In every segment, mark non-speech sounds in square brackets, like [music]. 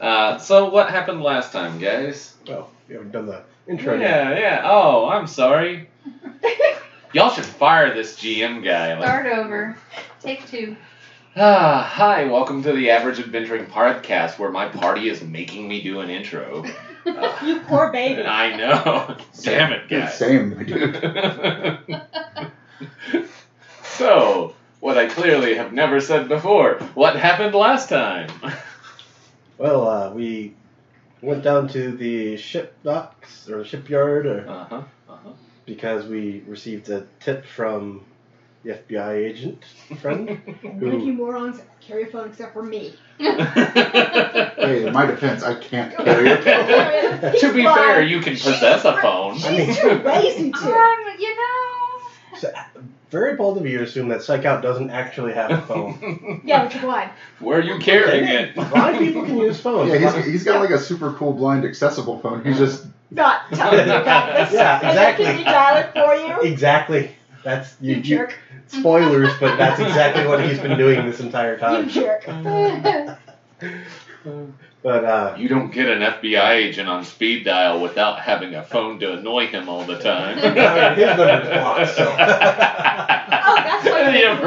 Uh, so what happened last time, guys? Well, we haven't done the intro yet. Yeah, yeah. Oh, I'm sorry. [laughs] Y'all should fire this GM guy. Like, Start over. Take two. ah, hi, welcome to the Average Adventuring Podcast, where my party is making me do an intro. Uh, [laughs] You poor baby. I know. Damn it, guys. Same, dude. [laughs] so, what I clearly have never said before. What happened last time? Well, uh, we went down to the ship docks or shipyard or, Uh huh. Uh-huh. because we received a tip from the FBI agent friend. [laughs] None of you morons carry a phone except for me. [laughs] hey, in my defense, I can't carry a phone. [laughs] to be Why? fair, you can possess a phone. She's I too lazy to. Um, you know. So, very bold of you to assume that Psych Out doesn't actually have a [laughs] phone. Yeah, but you're blind. Where are you carrying it? Blind people can use phones. Yeah, he's, he's got like a super cool blind accessible phone. He's just Not telling you about [laughs] this. Yeah, And exactly. Can you dial it for you? exactly. That's you, You you- jerk. spoilers, but that's exactly what he's been doing this entire You time. jerk. [laughs] But uh, You don't get an FBI agent on speed dial without having a phone to annoy him all the time. [laughs] I mean, his number's blocked, so. [laughs] Oh, that's why you- yeah,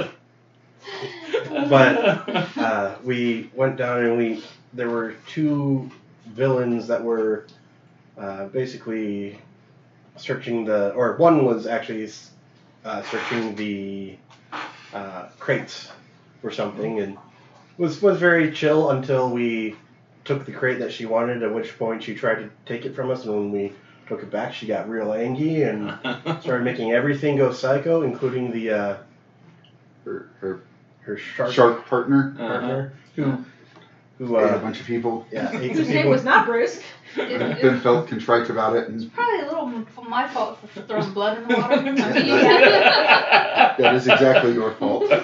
right. but- uh, we went down and we there were two villains that were uh, basically searching the or one was actually uh, searching the uh, crates for something and was was very chill until we took the crate that she wanted at which point she tried to take it from us and when we took it back she got real angry and [laughs] started making everything go psycho including the uh, her, her her shark, shark partner. Uh-huh. partner who who Ate a uh, bunch of people. yeah ate the Whose name was not Bruce. It- it- Been felt contrite about it, and Probably a little m- my fault for throwing blood in the water. [laughs] I that is exactly your fault. [laughs]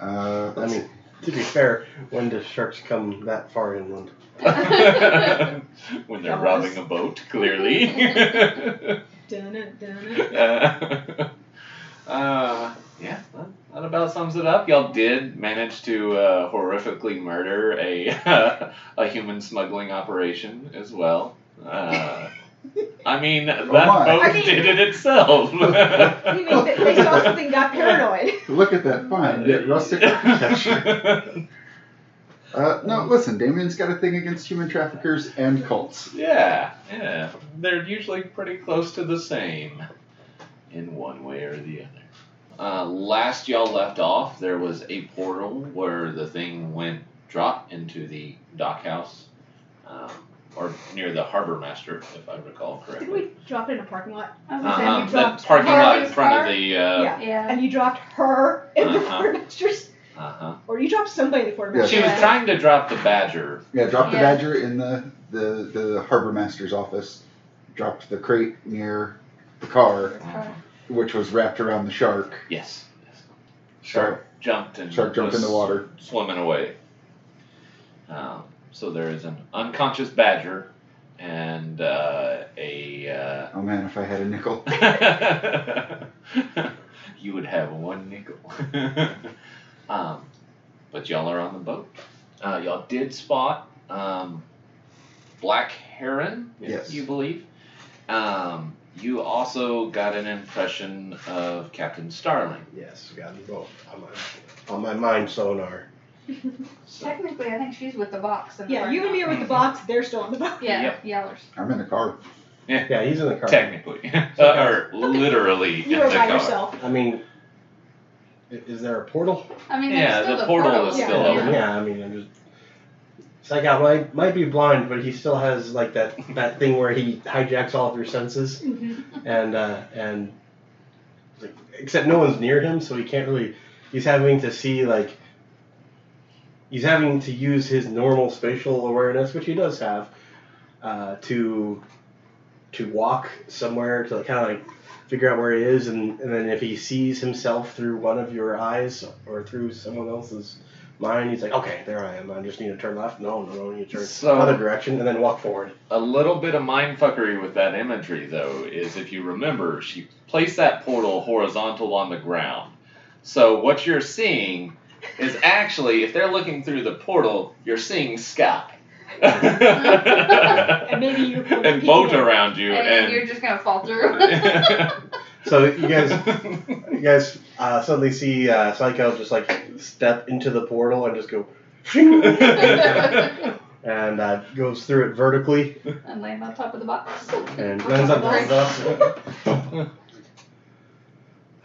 Uh, I mean, to be fair, when do sharks come that far inland? [laughs] when they're Jaws. robbing a boat, clearly. [laughs] Dun-dun, dun-dun. uh, [laughs] uh, yeah, that, that about sums it up. Y'all did manage to uh, horrifically murder a a human smuggling operation as well. I mean, that my. boat I mean- did it itself. [laughs] You mean they, they saw something, got paranoid. look at that fine, get rustic architecture. Uh, no, listen, Damien's got a thing against human traffickers and cults. yeah, yeah. They're usually pretty close to the same in one way or the other. Uh, last y'all left off, there was a portal where the thing went drop into the dock house, um, or near the harbor master, if I recall correctly. Didn't correctly. we drop it in a parking lot? I was Uh-huh, you the dropped parking lot in front car? of the. Uh Yeah. Yeah. And you dropped her in the Uh-huh. quartermaster's, huh. or you dropped somebody in the quartermaster's. She was trying to drop the badger. Yeah, dropped the Yeah. badger in the, the, the harbor master's office. Dropped the crate near the car, which was wrapped around the shark. Yes. yes. Shark jumped and Shark jumped in the water. swimming away. Um, so there is an unconscious badger and uh, a. Uh, Oh man, if I had a nickel. [laughs] [laughs] you would have one nickel. [laughs] um, but y'all are on the boat. Uh, y'all did spot um, Black Heron, if Yes. you believe. Um, you also got an impression of Captain Starling. Yes, got them both on my on my mind sonar. So, Technically, I think she's with the box. in the Yeah, you and me are with the box. They're still on the box. Yeah, Yep. yellers. I'm in the car. Yeah, he's in the car. technically, [laughs] [laughs] uh, or literally You in were the by car. yourself. I mean, i- is there a portal? I mean, Yeah, still the the, portal is Yeah. still open. yeah I mean, I'm just. Psych out might might be blind, but he still has like that that thing where he hijacks all of your senses, Mhm. and uh, and like, except no one's near him, so he can't really. He's having to see like. He's having to use his normal spatial awareness, which he does have, uh, to to walk somewhere to kind of like figure out where he is, and, and then if he sees himself through one of your eyes or through someone else's mind, he's like, okay, there I am. I just need to turn left. No, no, no, I need to turn So- other direction, and then walk forward. A little bit of mindfuckery with that imagery, though, is if you remember, she placed that portal horizontal on the ground. So what you're seeing is actually if they're looking through the portal, you're seeing sky. [laughs] And maybe you're and boat around you and, and you're just gonna fall through. [laughs] So you guys, you guys uh, suddenly see uh, Psycho just like step into the portal and just go, [laughs] and uh, goes through it vertically and land on top of the box. and lands up on the box.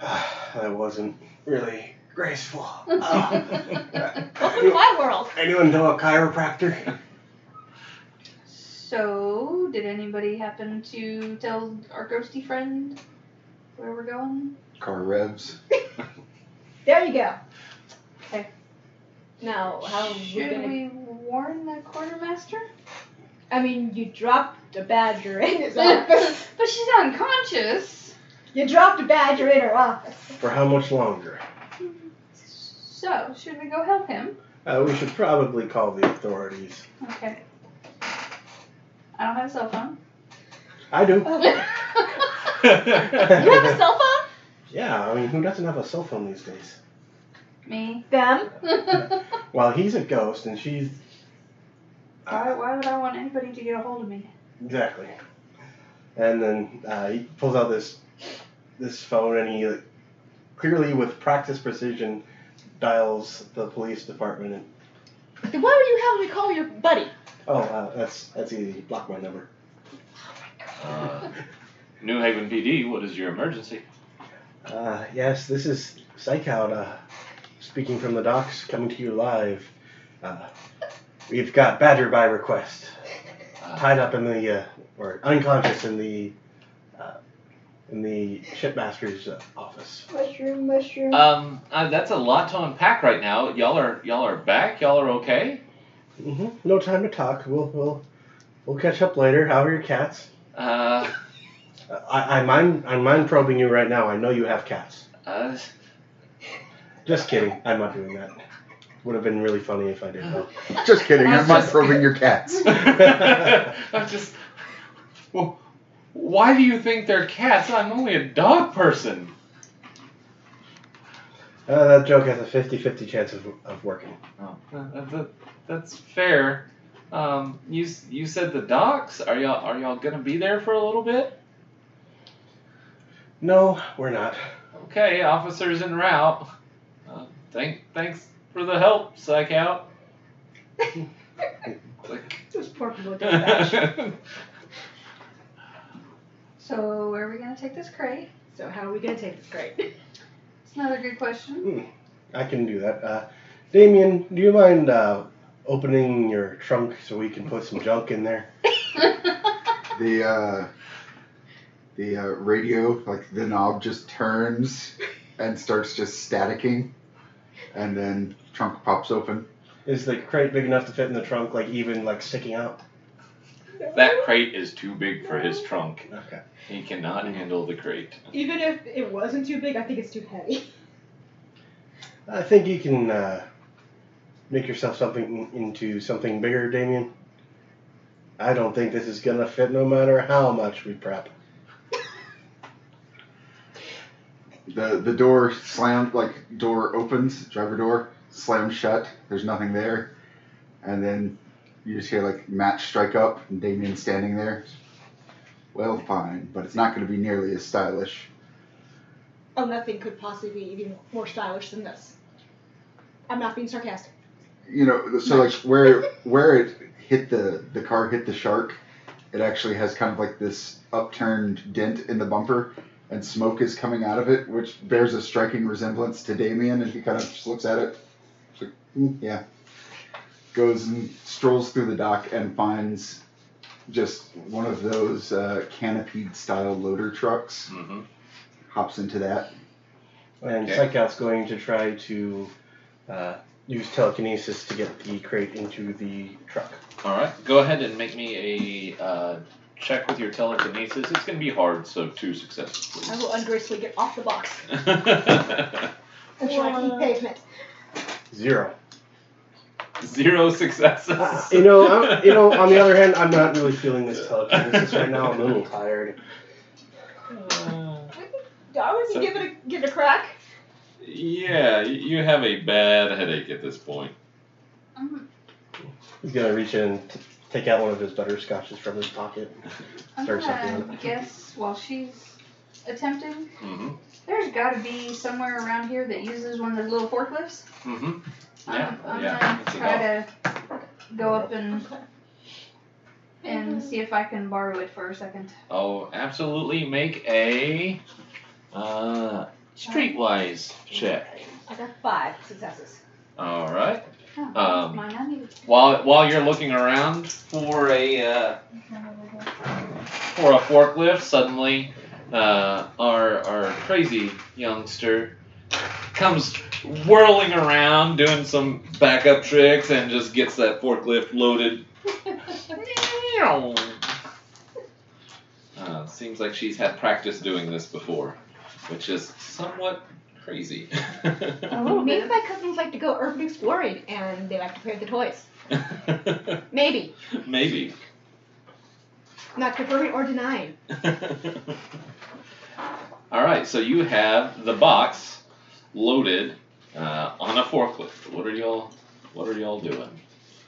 [sighs] That wasn't really graceful. Oh. Welcome to my world. Anyone know a chiropractor? So, did anybody happen to tell our ghosty friend where we're going? Car revs. [laughs] There you go. Okay. Now, how are we Should gonna? we warn the quartermaster? I mean, you dropped a badger in his [laughs] office. but she's unconscious. You dropped a badger in her office. For how much longer? [laughs] So, should we go help him? Uh, we should probably call the authorities. Okay. I don't have a cell phone. I do. [laughs] You have a cell phone? Yeah, I mean, who doesn't have a cell phone these days? Me. Them. [laughs] Well, he's a ghost and she's. Why, why would I want anybody to get a hold of me? Exactly. And then uh, he pulls out this this phone and he like, clearly, with practice precision, dials the police department. And Then why would you have me call your buddy? oh, uh, that's that's easy. Block my number. Uh, New Haven PD, what is your emergency? Uh, yes, this is Psych Out, uh, speaking from the docks, coming to you live. Uh, we've got Badger by request, Uh, tied up in the uh, or unconscious in the uh, in the shipmaster's uh, office. Mushroom, mushroom. um, uh, that's a lot to unpack right now. Y'all are y'all are back. Y'all are okay. hmm No time to talk. We'll we'll we'll catch up later. How are your cats? Uh, I, I mind I'm mind probing you right now. I know you have cats. uh, Just kidding. I'm not doing that. Would have been really funny if I did though. Just kidding. [laughs] I I'm not probing your [laughs] cats. I'm just. Well, [laughs] why do you think they're cats? I'm only a dog person. Uh, that joke has a 50-50 chance of, of working. Oh, that, that, that's fair. Um, you you said the docks. Are y'all are y'all gonna be there for a little bit? No, we're not. Okay, officers en route. Uh, thank thanks for the help, psych out. [laughs] Click. Those poor people dispatch. [laughs] So, where are we gonna take this crate? so how are we gonna take this crate? It's another good question. I can do that. Uh, Damien, do you mind uh, opening your trunk so we can put some junk in there? [laughs] The uh, the uh, radio, like the knob, just turns and starts just staticking, and then trunk pops open. Is the crate big enough to fit in the trunk, like even like sticking out? That crate is too big for his trunk. Okay. He cannot handle the crate. Even if it wasn't too big, I think it's too heavy. I think you can uh, make yourself something into something bigger, Damien. I don't think this is gonna fit no matter how much we prep. The the door slammed, like door opens, driver door slams shut. There's nothing there, and then you just hear like match strike up and Damien standing there. Well, fine, but it's not going to be nearly as stylish. Oh, nothing could possibly be even more stylish than this. I'm not being sarcastic. You know, so like where where it hit the the car hit the shark, it actually has kind of like this upturned dent in the bumper, and smoke is coming out of it, which bears a striking resemblance to Damien, and he kind of just looks at it. It's like, "Hmm, yeah. Goes and strolls through the dock and finds just one of those uh, canopied style loader trucks. Mm-hmm. Hops into that. And Okay. Psych Out's going to try to uh, use telekinesis to get the crate into the truck. All right, go ahead and make me a uh, check with your telekinesis. It's gonna be hard, so two successes, I will ungracefully get off the box please. and try to pavement. Zero. Zero successes. Uh, you know, I'm, you know. On the other hand, I'm not really feeling this telekinesis right now. I'm a little tired. Uh, I would So- give it a give it a crack. Yeah, you have a bad headache at this point. I'm, He's gonna reach in and t- take out one of his butterscotches from his pocket. I'm Start something gonna on it. guess while she's attempting, Mm-hmm. There's got to be somewhere around here that uses one of those little forklifts. Mm-hmm. Yeah, I'm, I'm yeah, gonna it's try enough. to go up and and see if I can borrow it for a second. Oh, absolutely. Make a uh, streetwise check. I got five successes. All right. Oh, Um, mine. While while you're looking around for a uh, for a forklift, suddenly uh, our our crazy youngster comes whirling around doing some backup tricks and just gets that forklift loaded. [laughs] Uh, seems like she's had practice doing this before, which is somewhat crazy. [laughs] A little Maybe my cousins like to go urban exploring and they like to play with the toys. [laughs] Maybe. Maybe. Not confirming or denying. [laughs] All right, so you have the box loaded uh, on a forklift. What are y'all? What are y'all doing?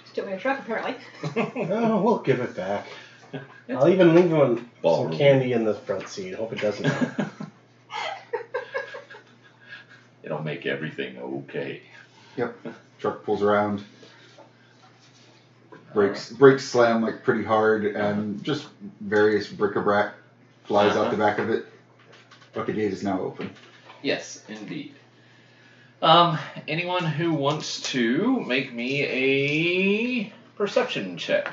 Still in a truck apparently. Oh, [laughs] we'll give it back. [laughs] I'll even leave him Ballroom. some candy in the front seat. Hope it doesn't. It'll make everything okay. Yep. Truck pulls around. Brakes brakes slam like pretty hard, and just various bric-a-brac flies out the back of it. But the gate is now open. Yes, indeed. Um, anyone who wants to make me a perception check.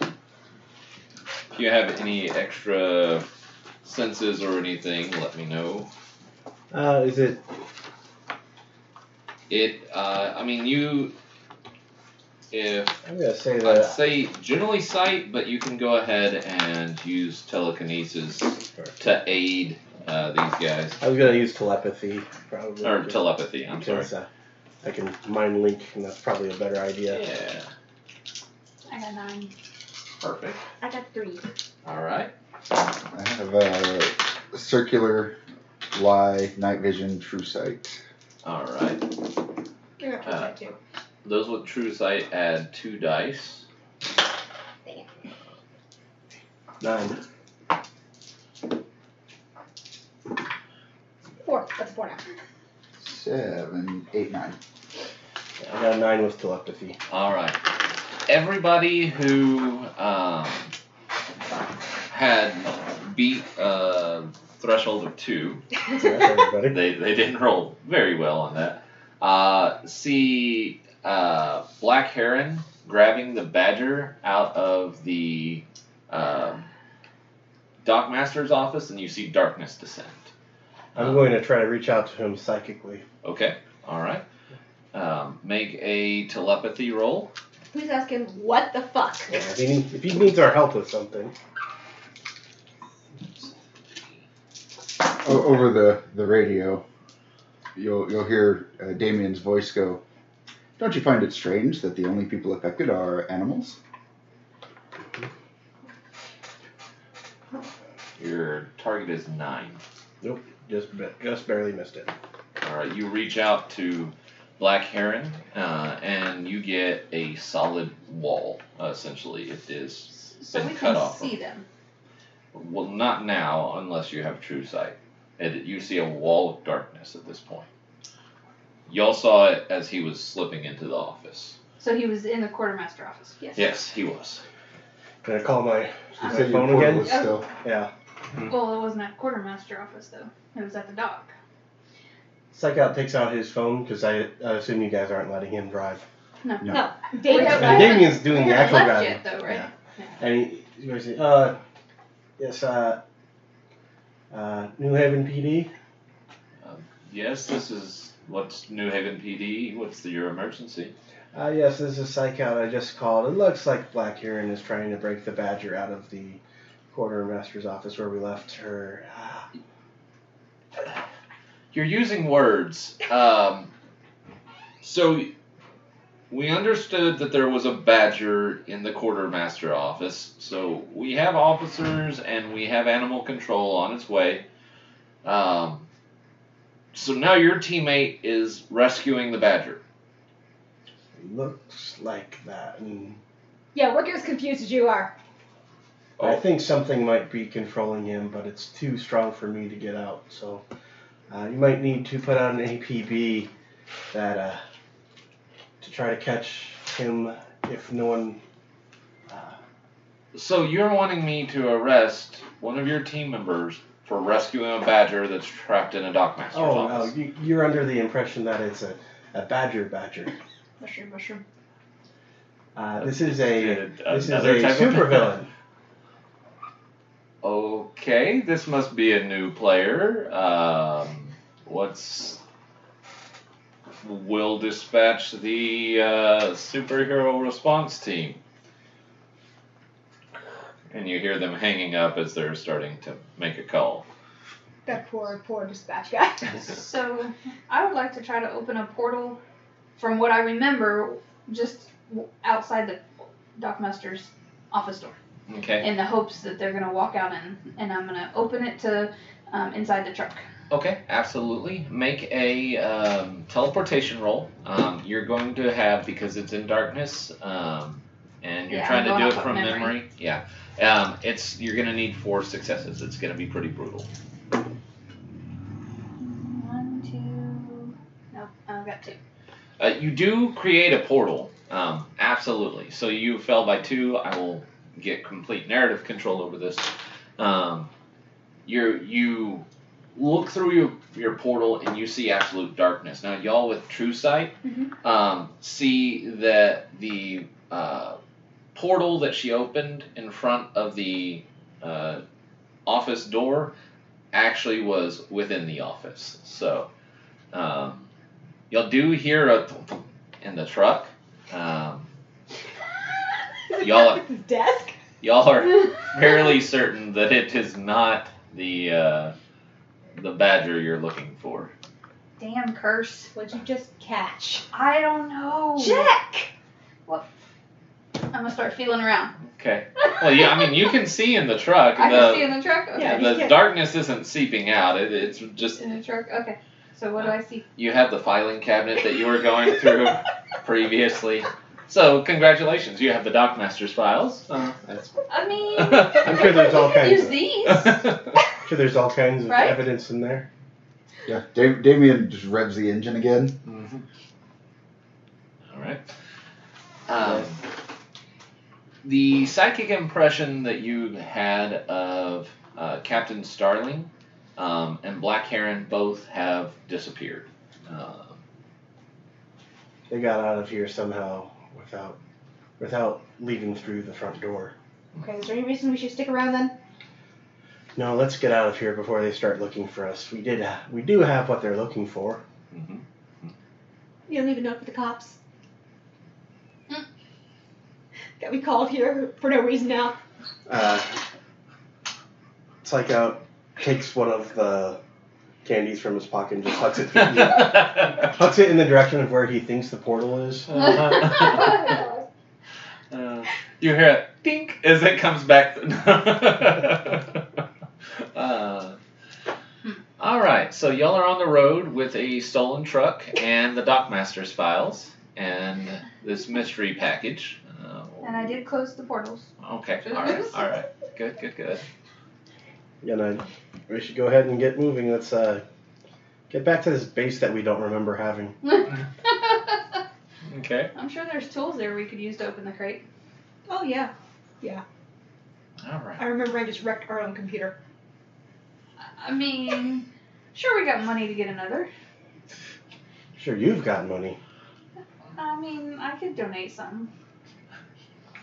If you have any extra senses or anything, let me know. Uh, is it? It, uh, I mean, you, if I'm gonna say I'd that. say generally sight, but you can go ahead and use telekinesis to aid uh, these guys. I was gonna use telepathy, probably. Or telepathy, I'm sorry. because, uh, I can mind link, and that's probably a better idea. Yeah, I got nine. perfect. I got three. All right. I have a circular lie, night vision, true sight. All right. I got Uh, that too. Those with true sight add two dice. Nine. Four. That's four now. Seven, eight, nine. I got a nine with telepathy. All right. Everybody who um, had beat a threshold of two, That's everybody. they, they didn't roll very well on that. Uh, see uh, Black Heron grabbing the badger out of the um, Dockmaster's office, and you see darkness descend. I'm going to try to reach out to him psychically. Okay, all right. Um, make a telepathy roll. Who's asking what the fuck. Yeah, if, he need, if he needs our help with something. O- over the, the radio, you'll you'll hear uh, Damien's voice go. Don't you find it strange that the only people affected are animals? Your target is nine. Just ba- just barely missed it. All right, you reach out to Black Heron, uh, and you get a solid wall. Uh, essentially, it is So been we cut can off. see them. Well, not now, unless you have true sight. It, you see a wall of darkness at this point. Y'all saw it as he was slipping into the office. So he was in the quartermaster office. Yes. Yes, he was. Can I call my You my said your phone portal again? was still. Yeah. Well, it wasn't at quartermaster office though. It was at the dock. Psych out takes out his phone because I, I assume you guys aren't letting him drive. No. No. No. We David. haven't- And Damien's doing the haven't actual left driving. yet though, right? Yeah. And he, he's going to say, uh, yes, uh, uh, New Haven PD. Yes, this is what's New Haven PD. What's the, your emergency? Uh, yes, this is Psych out. I just called. It looks like Black Heron is trying to break the Badger out of the quartermaster's office where we left her. Ah, You're using words. Um, so we understood that there was a badger in the quartermaster office. So we have officers and we have animal control on its way. Um, so now your teammate is rescuing the badger. Looks like that. And Yeah, we're as confused as you are. I Oh. think something might be controlling him, but it's too strong for me to get out. So uh, you might need to put out an APB that uh, to try to catch him if no one. Uh, So you're wanting me to arrest one of your team members for rescuing a badger that's trapped in a dockmaster's oh no, office? you, you're under the impression that it's a, a badger badger. Mushroom, mushroom. Uh, this is a this is a type of- supervillain. [laughs] Okay, this must be a new player. Um, what's will dispatch the uh, superhero response team? And you hear them hanging up as they're starting to make a call. That poor, poor dispatch guy. [laughs] [laughs] So I would like to try to open a portal, from what I remember, just outside the Dockmaster's office door, Okay. in the hopes that they're gonna walk out in, and I'm gonna open it to um, inside the truck. Okay, absolutely. Make a um, teleportation roll. Um, you're going to have because it's in darkness, um, and you're Yeah, trying to do it from memory. memory. Yeah. Um, it's you're gonna need four successes. It's gonna be pretty brutal. One, two. Nope, I've got two. Uh, you do create a portal. Um, absolutely. So you fell by two. I will get complete narrative control over this. Um, you you look through your, your portal and you see absolute darkness. Now y'all with true sight Mhm. um, see that the uh, portal that she opened in front of the uh, office door actually was within the office. So um, y'all do hear a thump thump in the truck. Um, [laughs] Y'all- Patrick's desk? y'all are [laughs] fairly certain that it is not the uh, the badger you're looking for. Damn curse. What'd you just catch? I don't know. Check! I'm gonna start feeling around. Okay. Well, yeah, I mean, you can see in the truck. I the, can see in the truck. Okay. Yeah, the you can- darkness isn't seeping out. It, it's just In the truck. Okay. So what do I see? you have the filing cabinet that you were going through [laughs] previously. So congratulations, you have the Dockmaster's files. Uh, that's- I mean, [laughs] I'm sure there's all kinds. use Of, these. I'm [laughs] sure there's all kinds of Right? evidence in there. Yeah, Dam- Damien just revs the engine again. Mm-hmm. All right. Um, the psychic impression that you had of uh, Captain Starling um, and Black Heron both have disappeared. Uh, They got out of here somehow without without leaving through the front door. Okay, is there any reason we should stick around then? No, let's get out of here before they start looking for us. We did we do have what they're looking for. mhm. You don't even know for the cops. Got me called here for no reason now. Uh, Psych out takes one of the candies from his pocket and just hucks it through the, [laughs] hucks it in the direction of where he thinks the portal is. [laughs] [laughs] Uh, you hear it dink as it comes back. uh, all right, so y'all are on the road with a stolen truck and the Dockmaster's files and this mystery package. And I did close the portals. okay, all right, [laughs] all right, good, good, good. And I, we should go ahead and get moving. Let's uh, get back to this base that we don't remember having. [laughs] Okay, I'm sure there's tools there we could use to open the crate. Oh, yeah, yeah. all right. I remember I just wrecked our own computer. I mean, sure we got money to get another. Sure, you've got money. I mean, I could donate some.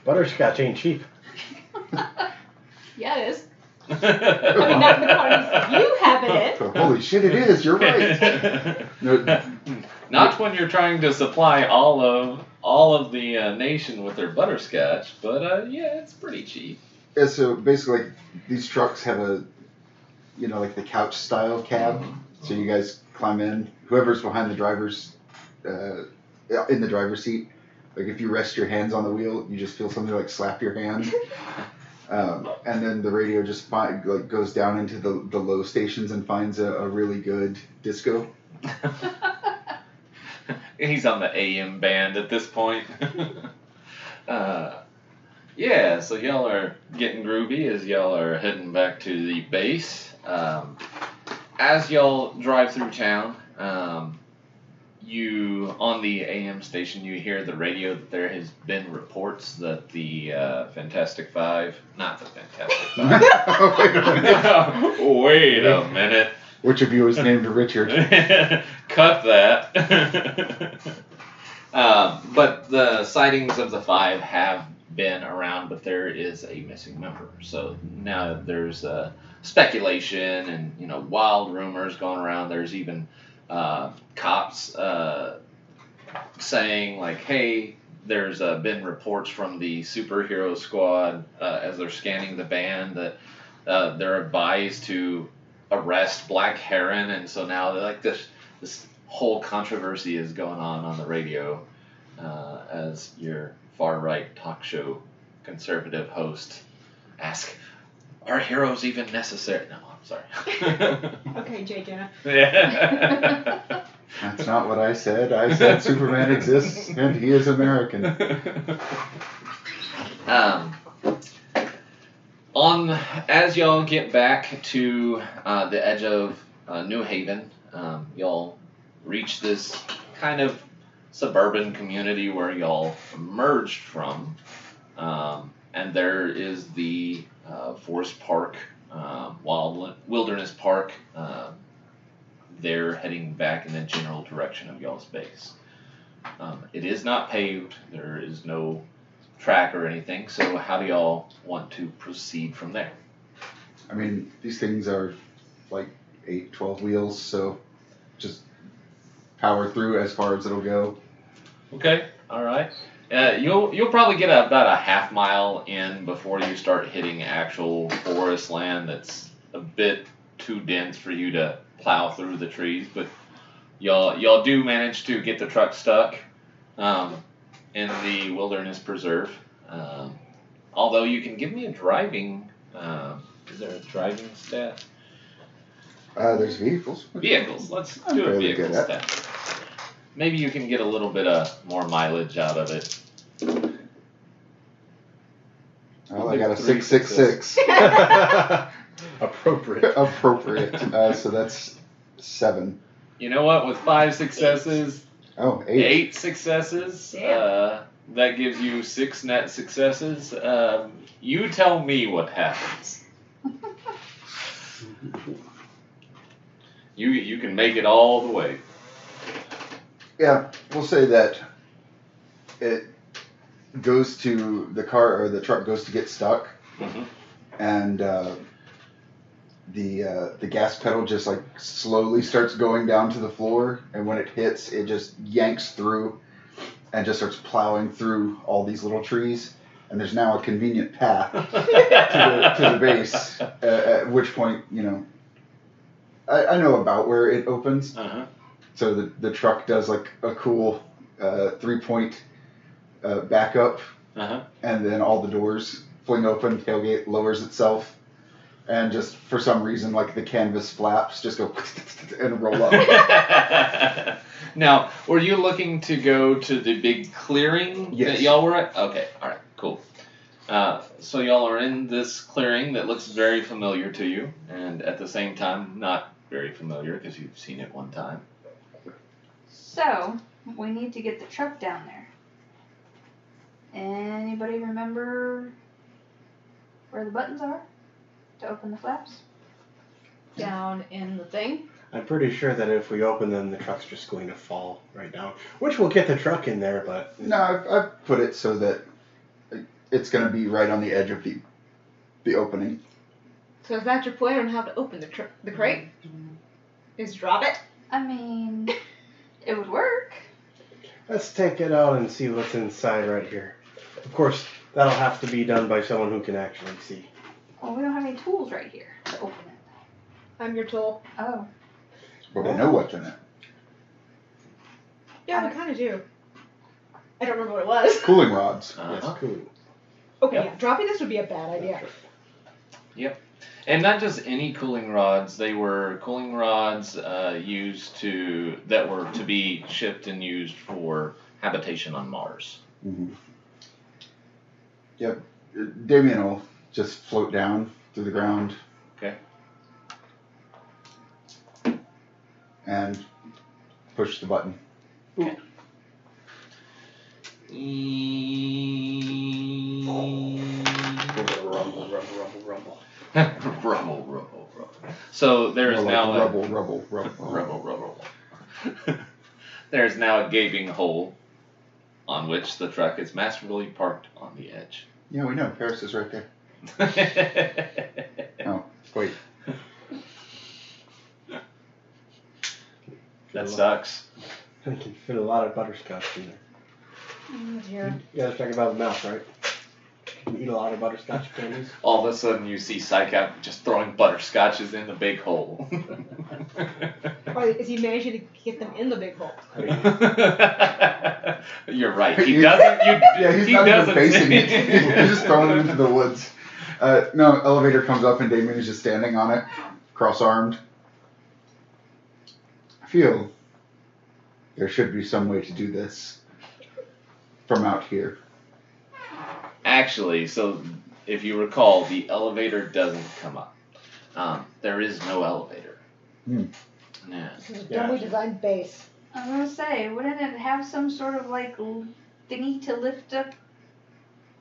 Butterscotch ain't cheap. Yeah, it is. [laughs] I mean, not the quantities you have it in. Holy shit, it is. You're right. No, Not when you're trying to supply all of all of the uh, nation with their butterscotch, but uh, yeah, it's pretty cheap. Yeah, so basically, like, these trucks have a, you know, like the couch style cab. So you guys climb in. Whoever's behind the driver's, uh, in the driver's seat, like if you rest your hands on the wheel, you just feel something like slap your hand. [laughs] Um, and then the radio just find, like goes down into the, the low stations and finds a, a really good disco. [laughs] He's on the AM band at this point. [laughs] uh, yeah, so y'all are getting groovy as y'all are heading back to the base. Um, as y'all drive through town, um, you on the AM station you hear the radio that there has been reports that the uh, Fantastic Five, not the Fantastic [laughs] Five. Wait a minute. Wait a minute. Which of you is named Richard? [laughs] Cut that. [laughs] um, but the sightings of the five have been around, but there is a missing member. So now there's uh, speculation and you know wild rumors going around. There's even uh, cops uh, saying like, "Hey, there's uh, been reports from the superhero squad uh, as they're scanning the band that uh, they're advised to arrest Black Heron, and so now like this this whole controversy is going on on the radio uh, as your far right talk show conservative host ask, "Are heroes even necessary?" No, sorry. Okay, Jay Jenna. yeah. [laughs] [laughs] That's not what I said. I said Superman exists and he is American. um, on as y'all get back to uh, the edge of uh, New Haven, um, y'all reach this kind of suburban community where y'all emerged from, um, and there is the uh, Forest Park, uh, Wild Wilderness Park. Uh, they're heading back in the general direction of y'all's base. Um, it is not paved. There is no track or anything. So how do y'all want to proceed from there? I mean, these things are like 8, 12 wheels, so just power through as far as it'll go. Okay. All right. Uh, you'll you'll probably get about a half mile in before you start hitting actual forest land that's a bit too dense for you to plow through the trees, but y'all y'all do manage to get the truck stuck um, in the wilderness preserve. Um, although you can give me a driving. Um, is there a driving stat? Uh, there's vehicles. Vehicles. Let's I'm do a vehicle stat. Maybe you can get a little bit of more mileage out of it. Oh, I got a 666. [laughs] Appropriate. Appropriate. Uh, so that's 7. You know what? With five successes, Oh, eight, 8. successes, Damn. uh, that gives you six net successes. Um, you tell me what happens. [laughs] You you can make it all the way. Yeah, we'll say that it goes to the car or the truck goes to get stuck, Mhm. and uh, the uh, the gas pedal just like slowly starts going down to the floor, and when it hits, it just yanks through, and just starts plowing through all these little trees, and there's now a convenient path to the, to the base. [laughs] Uh, at which point, you know, I, I know about where it opens. Uh-huh. So the, the truck does like a cool uh, three point uh, backup, Uh-huh. and then all the doors fling open, tailgate lowers itself, and just for some reason, like the canvas flaps just go [laughs] and roll up. [laughs] now, were you looking to go to the big clearing that y'all were at? Okay, all right, cool. Uh, so y'all are in this clearing that looks very familiar to you, and at the same time not very familiar because you've seen it one time. So, we need to get the truck down there. Anybody remember where the buttons are to open the flaps? Down in the thing. I'm pretty sure that if we open them, the truck's just going to fall right down. Which will get the truck in there, but no, I've, I've put it so that it's going to be right on the edge of the the opening. So is that your plan on how to open the tr- the crate? Mm-hmm. Is drop it? I mean, [laughs] it would work. let's take it out and see what's inside right here. Of course, that'll have to be done by someone who can actually see. Well, we don't have any tools right here to open it. I'm your tool. Oh, But we know what's in it. Yeah, we kind of do. I don't remember what it was. [laughs] Cooling rods. Uh-huh. Yes, cool. Okay, Yep. yeah, dropping this would be a bad idea. And not just any cooling rods; they were cooling rods uh, used to that were to be shipped and used for habitation on Mars. Mm-hmm. Yep. Damien will just float down to the ground. Okay. And push the button. Okay. Rumble, rumble, rumble, rumble. [laughs] rubble, rubble, rubble. So there is More like now a rubble, rubble, rubble, [laughs] rubble, rubble. [laughs] there is now a gaping hole on which the truck is masterfully parked on the edge. Yeah, we know. Paris is right there. Oh, wait. that sucks. You can fit a lot of butterscotch in there. Mm, oh dear. You guys talking about the mouth, right? Can you eat a lot of butterscotch candies? All of a sudden, you see Psycap just throwing butterscotches in the big hole. [laughs] Or is he managing to get them in the big hole? [laughs] You're right. He doesn't. You, [laughs] Yeah, he's he not even doesn't facing see- it. He's just throwing it into the woods. Uh, no, elevator comes up and Damien is just standing on it, cross-armed. I feel there should be some way to do this from out here. Actually, so if you recall, the elevator doesn't come up. Um, there is no elevator. Hmm. Yeah. This is a Yeah. dumbly designed base. I was gonna say, wouldn't it have some sort of like l- thingy to lift up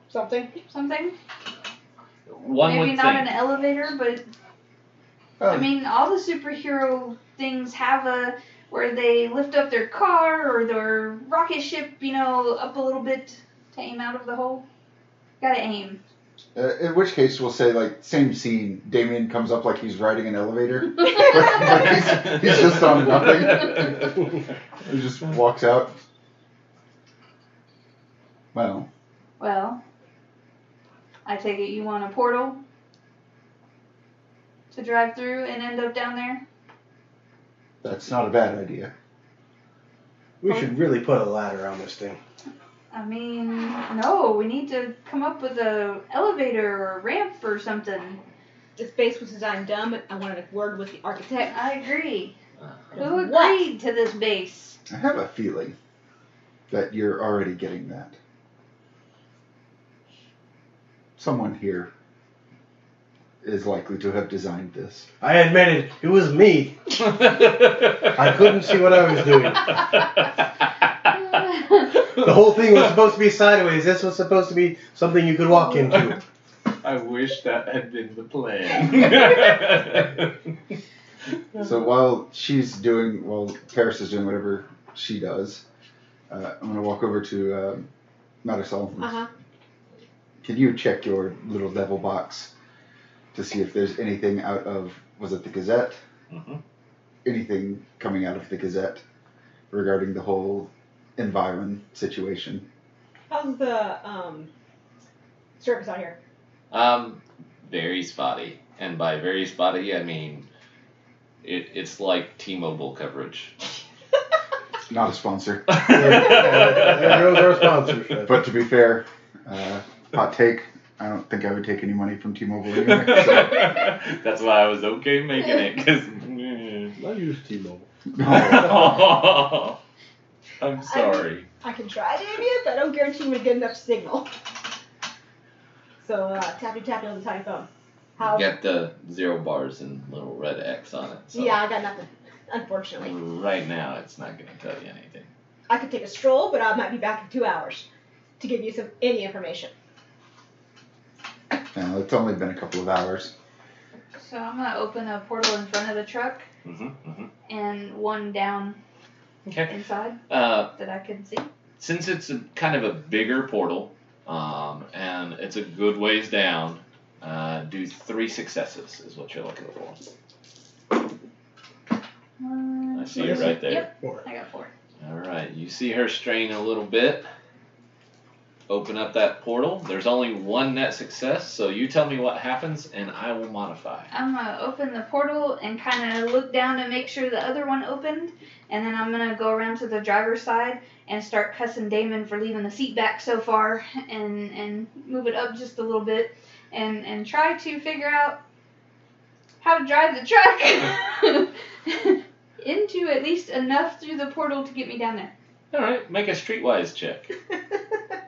Something. something? One Maybe would not think. an elevator, but Oh, I mean, all the superhero things have a where they lift up their car or their rocket ship, you know, up a little bit to aim out of the hole. Gotta aim. Uh, in which case, we'll say like same scene. Damien comes up like he's riding an elevator, [laughs] but, but he's, he's just on nothing. he just walks out. Well, Well, I take it you want a portal to drive through and end up down there. that's not a bad idea. we should really put a ladder on this thing. I mean, no, we need to come up with a elevator or a ramp or something. This base was designed dumb. I wanted a word with the architect. I agree. Uh, Who What? agreed to this base? I have a feeling that you're already getting that. Someone here is likely to have designed this. I admit it, it was me. [laughs] I couldn't see what I was doing. [laughs] The whole thing was supposed to be sideways. This was supposed to be something you could walk into. I wish that had been the plan. [laughs] So while she's doing, while Paris is doing whatever she does, uh, I'm gonna walk over to um, Marisol. Uh huh. Can you check your little devil box to see if there's anything out of was it the Gazette? Mm-hmm. Anything coming out of the Gazette regarding the whole environ situation? How's the um service out here? Um, very spotty, and by very spotty, I mean it, it's like T-Mobile coverage. [laughs] Not a sponsor, [laughs] There goes our but to be fair, uh, hot take. I don't think I would take any money from T-Mobile anyway. So. [laughs] That's why I was okay making it, because. I use T-Mobile. I'm sorry. I can try, Damien, but I don't guarantee we get enough signal. [laughs] So uh, tappy tappy on the tiny phone. How? Get the zero bars and little red X on it. So Yeah, I got nothing. Unfortunately, Right now, it's not going to tell you anything. I could take a stroll, but I might be back in two hours to give you some any information. Now, it's only been a couple of hours. So I'm gonna open a portal in front of the truck hmm hmm and one down Okay. inside Uh, that I can see. since it's a, kind of a bigger portal, um, and it's a good ways down, uh, do three successes is what you're looking for. One, I see two, it right there. Yep, Four. I got four. All right, you see her strain a little bit. Open up that portal. There's only one net success, so you tell me what happens, and I will modify. I'm gonna open the portal and kind of look down to make sure the other one opened, and then I'm gonna go around to the driver's side and start cussing Damon for leaving the seat back so far, and and move it up just a little bit, and and try to figure out how to drive the truck [laughs] into at least enough through the portal to get me down there. All right, make a streetwise check. [laughs]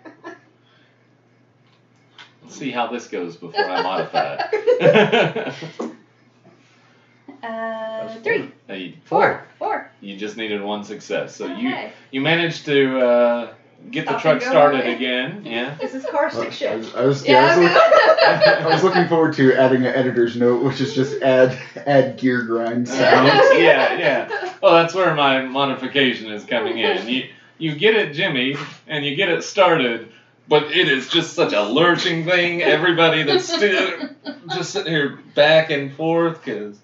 Let's see how this goes before I modify it. [laughs] Uh, That's three, Hey, four, four. you just needed one success, so you Okay. you managed to uh, get the truck started away. again. Yeah. This is car I stick was, shift. I was, yeah, I was, Yeah. look- [laughs] I was looking forward to adding an editor's note, which is just add add gear grind sound. [laughs] yeah, yeah. Well, that's where my modification is coming in. You you get it, Jimmy, and you get it started, but it is just such a lurching thing. Everybody that's still just sitting here back and forth, cause,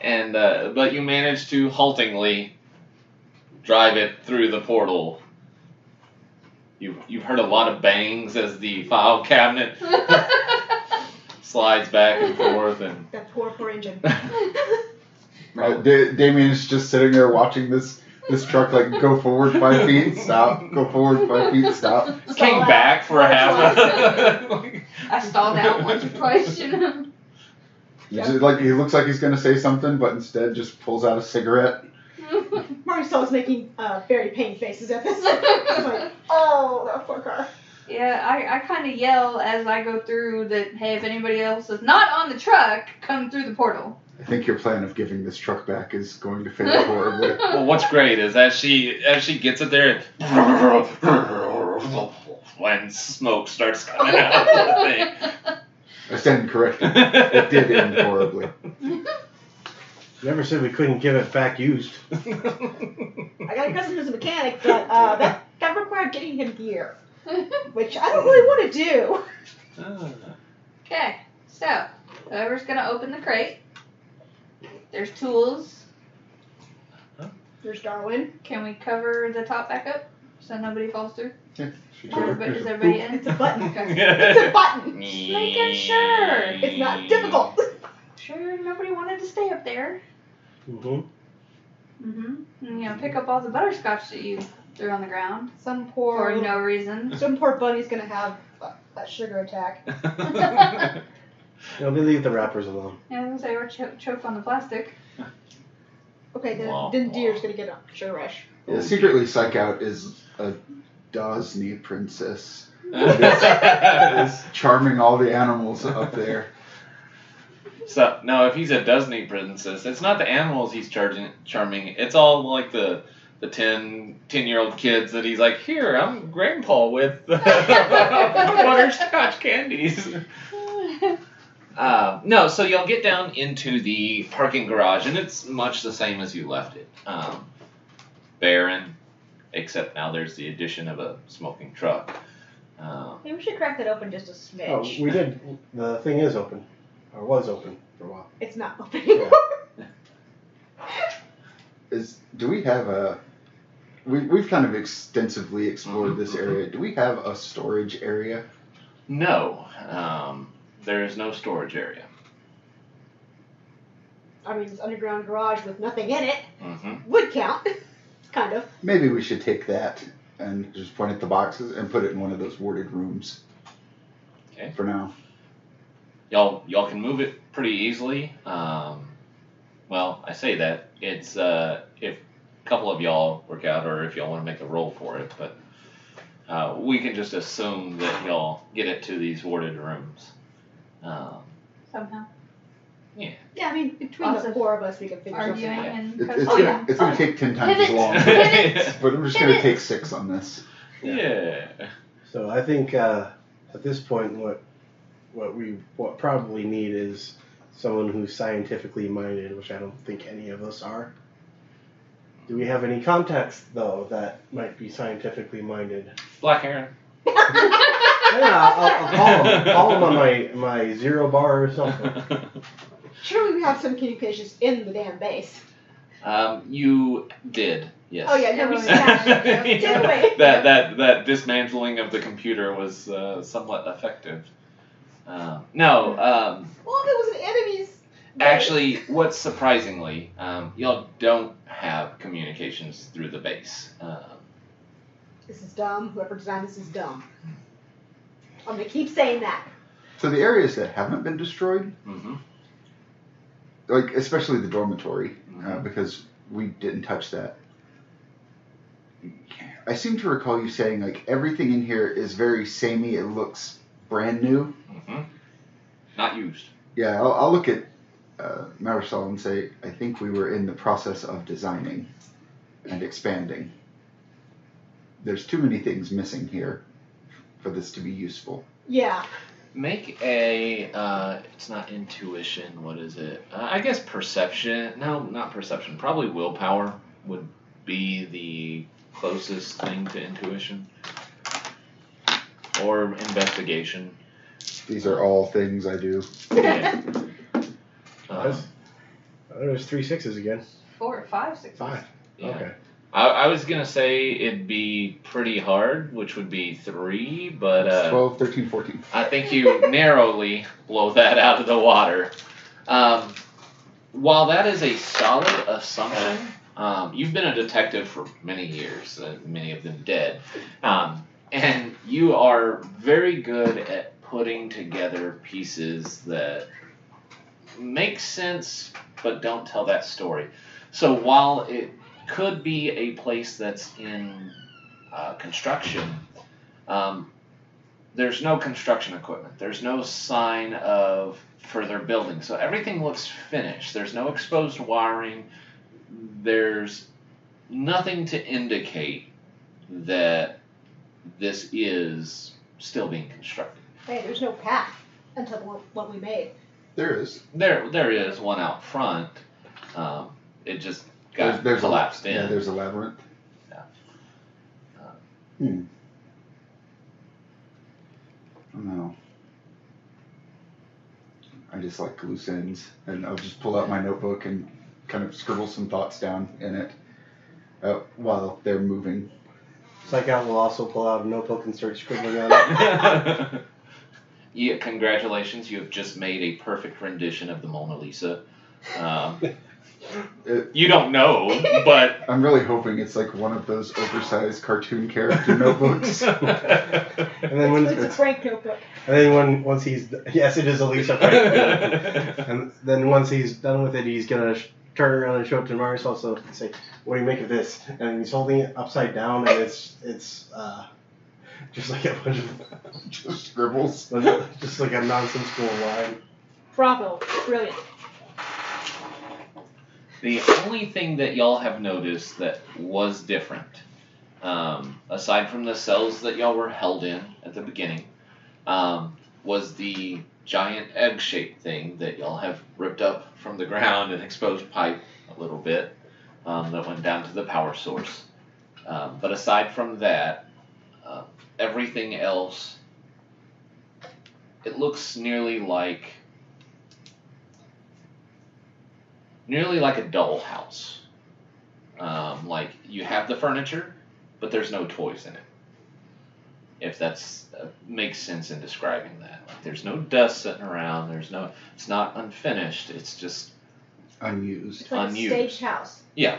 and uh, but you manage to haltingly drive it through the portal. You you've heard a lot of bangs as the file cabinet [laughs] slides back and forth and. That poor, poor engine. [laughs] Uh, da- Damien is just sitting there watching this this truck like go forward five [laughs] feet, stop, go forward five feet, stop. Came Stall back for a half. twice. [laughs] I stalled out once or twice, you know. He's just like he looks like he's gonna say something, but instead just pulls out a cigarette. [laughs] Marisol is making uh, very pain faces at this. It's like, oh, that poor car. Yeah, I, I kind of yell as I go through that, hey, if anybody else is not on the truck, come through the portal. I think your plan of giving this truck back is going to fail horribly. [laughs] Well, what's great is as she as she gets it there, when smoke starts coming out of the thing. I stand corrected. thing. It did end horribly. Never said we couldn't give it back used. I got a cousin who's a mechanic, but uh, that, that required getting him gear, which I don't really want to do. Ah. Okay, so whoever's gonna open the crate, there's tools. There's Darwin. Can we cover the top back up so nobody falls through? Yeah, she Is told her- everybody, is everybody in? It's a button. Okay. [laughs] It's a button. Just making sure. It's not difficult. [laughs] Sure, nobody wanted to stay up there. Mm-hmm. Mm-hmm. And, you know, pick up all the butterscotch that you threw on the ground Some poor for poor, no reason. [laughs] some poor bunny's gonna have a, a sugar attack. No, they leave the wrappers alone. Yeah, I was gonna say, or cho- choke on the plastic. Okay, then, Wow. then deer's gonna get a sugar rush. Yeah, secretly, Psych Out is a Disney princess. [laughs] Is charming all the animals up there. So no, if he's a Disney princess, it's not the animals he's charging charming. It's all like the the 10, 10 year old kids that he's like, here, I'm grandpa with the [laughs] [laughs] butterscotch candies. Uh, no, so you'll get down into the parking garage, and it's much the same as you left it. Um, barren, except now there's the addition of a smoking truck. Um, Maybe we should crack that open just a smidge. Oh, we did. The thing is open, or was open for a while. It's not open Yeah. anymore. [laughs] Is do we have a? We we've kind of extensively explored this area. Do we have a storage area? no, um, there is no storage area. I mean, this underground garage with nothing in it hmm would count. [laughs] kind of. Maybe we should take that and just point at the boxes and put it in one of those warded rooms. Okay. For now. y'all y'all can move it pretty easily. Um, well, I say that it's uh, if a couple of y'all work out, or if y'all want to make a roll for it, but uh, we can just assume that y'all get it to these warded rooms. Um, Somehow. Yeah, Yeah, I mean, between Lots the of four of us, we can figure something Arguing out. and It, it's cussing. gonna it's gonna take ten times as Pivot. long. Pivot. [laughs] But we're just gonna Pivot. take six on this. yeah. So I think uh, at this point, what what we what probably need is someone who's scientifically minded, which I don't think any of us are. Do we have any contacts though that might be scientifically minded? Black Heron. [laughs] Yeah, I'll, I'll call them. Call them on my my zero bar or something. [laughs] Surely we have some communications in the damn base. um, you did. Yes. Oh yeah, no, we Yeah. smashed it. [laughs] Didn't we? that that that dismantling of the computer was uh, somewhat effective. Um, no, um, Well, if it was an enemy's. base- actually, what's surprisingly, um, y'all don't have communications through the base. Um, This is dumb. Whoever designed this is dumb. I'm gonna keep saying that. So the areas that haven't been destroyed, Mm-hmm. like especially the dormitory, uh, Mhm. because we didn't touch that. I seem to recall you saying like everything in here is very samey. It looks brand new. Mm-hmm. Not used. Yeah, I'll, I'll look at uh, Marisol and say I think we were in the process of designing and expanding. There's too many things missing here for this to be useful. Yeah. Make a. Uh, it's not intuition. What is it? Uh, I guess perception. No, not perception. Probably willpower would be the closest thing to intuition. Or investigation. These are all things I do. Yeah. Uh, Nice. Oh, there's three sixes again. Four, five, six. Five. yeah. Okay. I, I was gonna say it'd be pretty hard, which would be three, but uh, 12, 13, 14. I think you [laughs] narrowly blow that out of the water. Um, while that is a solid assumption, um, you've been a detective for many years, uh, many of them dead, um, and you are very good at putting together pieces that make sense but don't tell that story. So while it could be a place that's in uh, construction, um, there's no construction equipment. There's no sign of further building. So everything looks finished. There's no exposed wiring. There's nothing to indicate that this is still being constructed. Hey, there's no path until what we made. There is. There, there is one out front. Um, it just got There's, there's collapsed a, in. Yeah, there's a labyrinth. Yeah. Hmm. No. I just like loose ends, and I'll just pull out my notebook and kind of scribble some thoughts down in it uh, while they're moving. Psychout will also pull out a notebook and start scribbling on it. [laughs] yeah, congratulations! You have just made a perfect rendition of the Mona Lisa. Um, [laughs] It- you don't know, but [laughs] I'm really hoping it's like one of those oversized cartoon character notebooks. [laughs] And then when It's a Frank notebook. and then when once he's yes, it is a Lisa. Frank. [laughs] and then once he's done with it, he's gonna sh- turn around and show it to Marisol also and say, "What do you make of this?" And he's holding it upside down, and it's it's uh, just like a bunch of just scribbles. just like a nonsensical line. Bravo. Brilliant. The only thing that y'all have noticed that was different, um, aside from the cells that y'all were held in at the beginning, um, was the giant egg shaped thing that y'all have ripped up from the ground and exposed pipe a little bit um, that went down to the power source. Um, but aside from that, uh, everything else, it looks nearly like nearly like a dollhouse. Um, like you have the furniture, but there's no toys in it. If that's uh, makes sense in describing that, like there's no dust sitting around. There's no. It's not unfinished. It's just Unused. It's like Unused. a staged house. Yeah.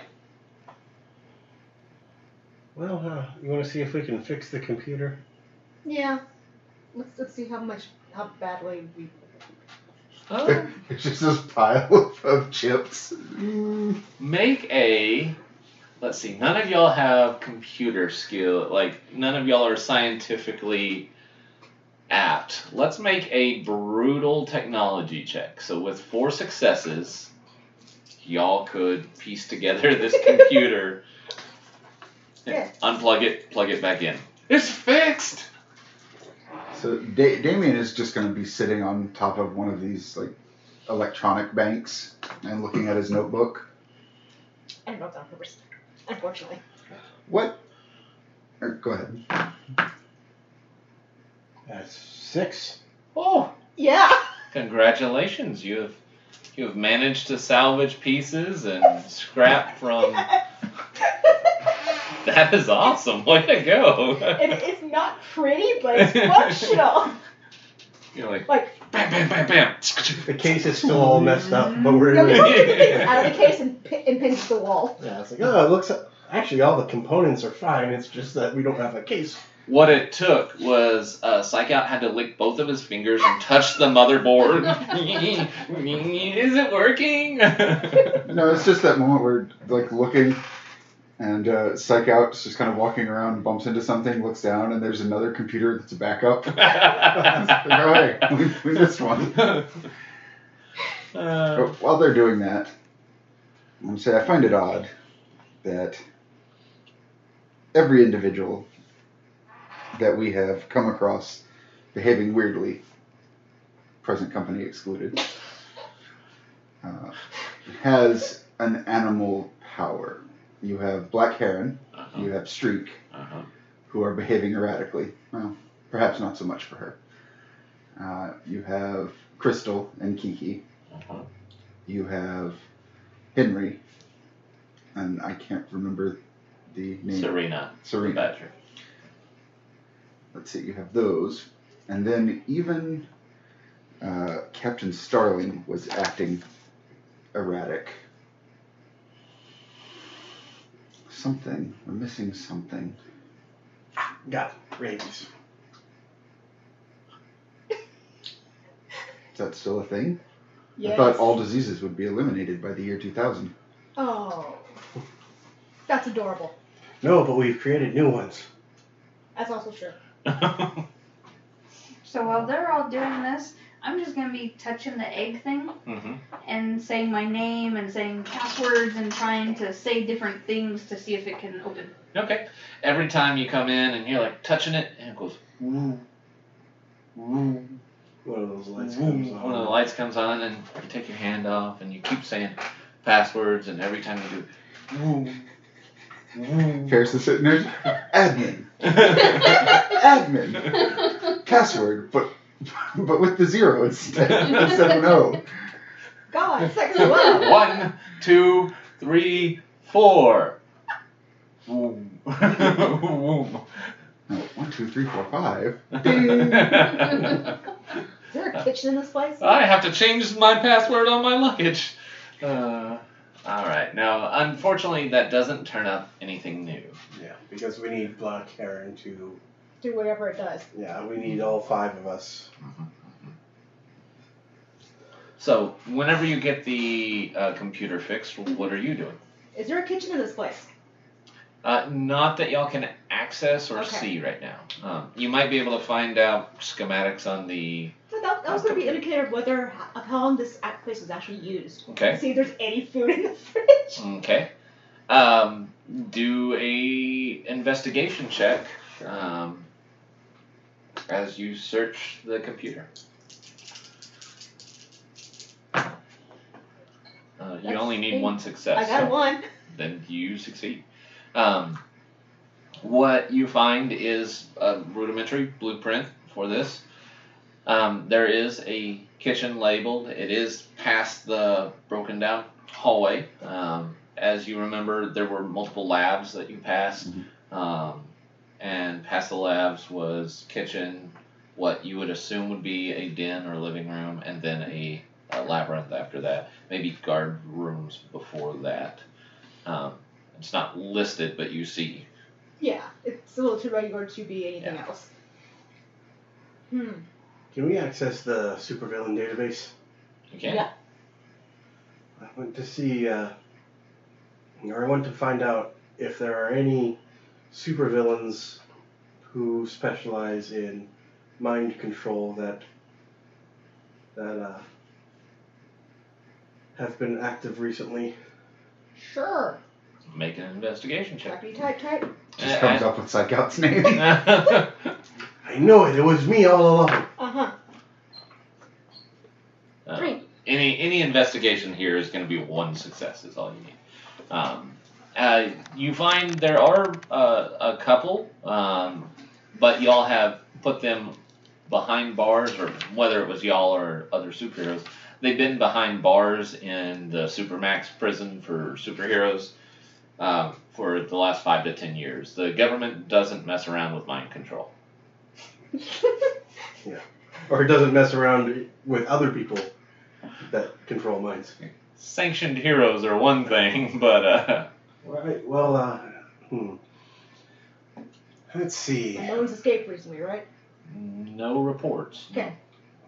Well, uh, you want to see if we can fix the computer? Yeah. Let's let's see how much how badly we. Oh, It's just this pile of, of chips. make a. Let's see. None of y'all have computer skill. Like none of y'all are scientifically apt. Let's make a brutal technology check. So with four successes, y'all could piece together [laughs] this computer. Yeah. Unplug it, plug it back in. It's fixed. So da- Damien is just going to be sitting on top of one of these like electronic banks and looking at his notebook. I don't know if that on purpose. Unfortunately. What? er, go ahead. That's six. Oh, Yeah. congratulations! You have you have managed to salvage pieces and scrap from. [laughs] [laughs] That is awesome. Way to go. it, it's not pretty, but it's functional. [laughs] You're like Like, bam, bam, bam, bam. The case is still all messed up, but we're no, we able don't to- take the things out of the case and, pi- and pin to the wall. Yeah, it's like, oh, it looks. Actually, all the components are fine. It's just that we don't have a case What it took was uh, Psych Out had to lick both of his fingers and touch the motherboard. [laughs] Is it working? No, it's just that moment where like looking, and uh, Psych Out's just kind of walking around, bumps into something, looks down, and there's another computer that's a backup. [laughs] [laughs] we, we missed one. Uh, But while they're doing that, I'm gonna say I find it odd that every individual that we have come across behaving weirdly, present company excluded, uh, has an animal power. You have Black Heron, uh-huh, you have Streak, uh-huh. who are behaving erratically. Well, perhaps not so much for her. Uh, you have Crystal and Kiki. Uh-huh. You have Henry, and I can't remember the name. Serena. Serena. Badger. Let's see, you have those. And then even uh, Captain Starling was acting erratic. Something. We're missing something. Got it. Rabies. Is that still a thing? Yes. I thought all diseases would be eliminated by the year 2000. Oh. That's adorable. No, but we've created new ones. That's also true. [laughs] So while they're all doing this, I'm just gonna be touching the egg thing hmm and saying my name and saying passwords and trying to say different things to see if it can open. Okay. Every time you come in and you're like touching it, and it goes woo, woo, One of those lights woo. comes on. One of the lights comes on, and you take your hand off, and you keep saying passwords, and every time you do, woo, woo. Ferris is sitting there. [laughs] Admin. [laughs] Admin. [laughs] Password, but [laughs] but with the zero instead instead of no. God, sexy love. One, two, three, four. Woo. [laughs] Woo. No, one, two, three, four, five. [laughs] Is there a kitchen in this place? I have to change my password on my luggage. Uh, all right. Now, unfortunately, that doesn't turn up anything new. Yeah, because we need Black Heron to. Do whatever it does. Yeah, we need all five of us. So, whenever you get the uh, computer fixed, what are you doing? Is there a kitchen in this place? Uh, not that y'all can access or Okay. see right now. Um, you might be able to find out schematics on the. So that, that was going to be an indicator of whether of how long this place was actually used. Okay. See if there's any food in the [laughs] fridge. Okay. Um, do a investigation check um, as you search the computer. Uh, you That's only need eight. one success. I got so one. then you succeed. Um, what you find is a rudimentary blueprint for this. Um, there is a kitchen labeled. It is past the broken down hallway. Um, as you remember, there were multiple labs that you passed. Um, and past the labs was kitchen, what you would assume would be a den or living room, and then a, a labyrinth after that. Maybe guard rooms before that. Um, it's not listed, but you see. Yeah, it's a little too regular to be anything Yeah. else. Hmm. Can we access the supervillain database? You can. Yeah. I went to see, uh, or I want to find out if there are any supervillains who specialize in mind control that that uh, have been active recently. Sure. Make an investigation check. Trackety type type. Just comes up with Psych Out's name. [laughs] I know it. It was me all along. Uh huh. Uh, Three. any any investigation here is going to be one success is all you need. Um, uh, you find there are uh, a couple, um, but y'all have put them behind bars, or whether it was y'all or other superheroes, they've been behind bars in the Supermax prison for superheroes um, for the last five to ten years. The government doesn't mess around with mind control. [laughs] Yeah, or it doesn't mess around with other people that control minds. Sanctioned heroes are one thing, [laughs] but uh, Right. Well, uh, hmm. Let's see. And no one's escaped recently, right? No reports. Okay.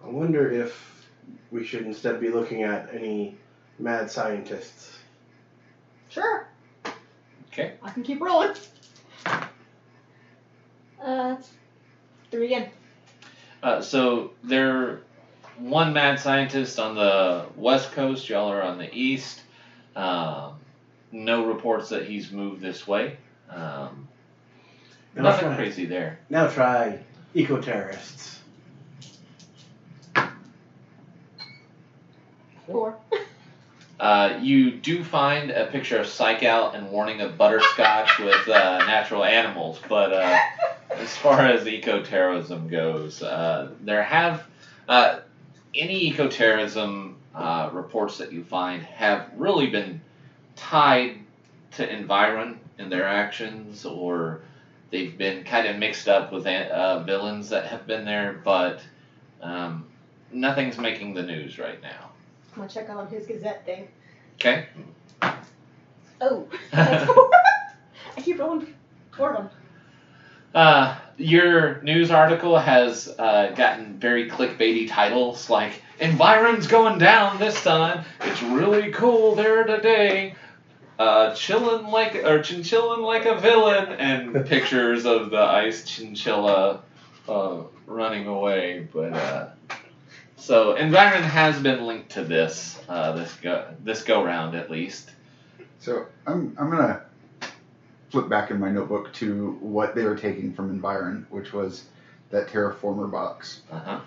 I wonder if we should instead be looking at any mad scientists. Sure. Okay. I can keep rolling. Uh, three again. Uh, so there, are one mad scientist on the west coast. Y'all are on the east. Um, no reports that he's moved this way. Um, Now nothing try, crazy there. now try eco terrorists. Four. [laughs] Uh, you do find a picture of Psych Out and warning of butterscotch with uh, natural animals, but uh, [laughs] as far as eco-terrorism goes, uh, there have uh, any eco-terrorism uh, reports that you find have really been tied to Environ and their actions, or they've been kind of mixed up with uh, villains that have been there, but um, nothing's making the news right now. I'm gonna check on his Gazette thing. Okay. Oh. [laughs] I keep rolling four of them. Uh, your news article has uh, gotten very clickbaity titles like "Environ's going down this time. It's really cool there today." Uh, chillin' like or chinchillin' like a villain, and [laughs] pictures of the ice chinchilla uh, running away. But uh, so Environ has been linked to this uh, this go this go round at least. So I'm I'm gonna flip back in my notebook to what they were taking from Environ, which was that terraformer box, Uh huh.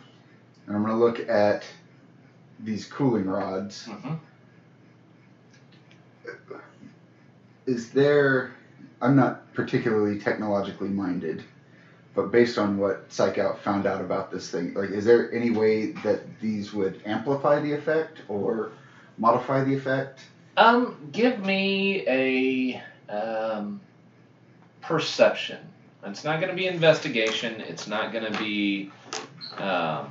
and I'm gonna look at these cooling rods. hmm Is there? I'm not particularly technologically minded, but based on what Psych Out found out about this thing, like, is there any way that these would amplify the effect or modify the effect? Um, give me a um, perception. It's not going to be investigation. It's not going to be, um,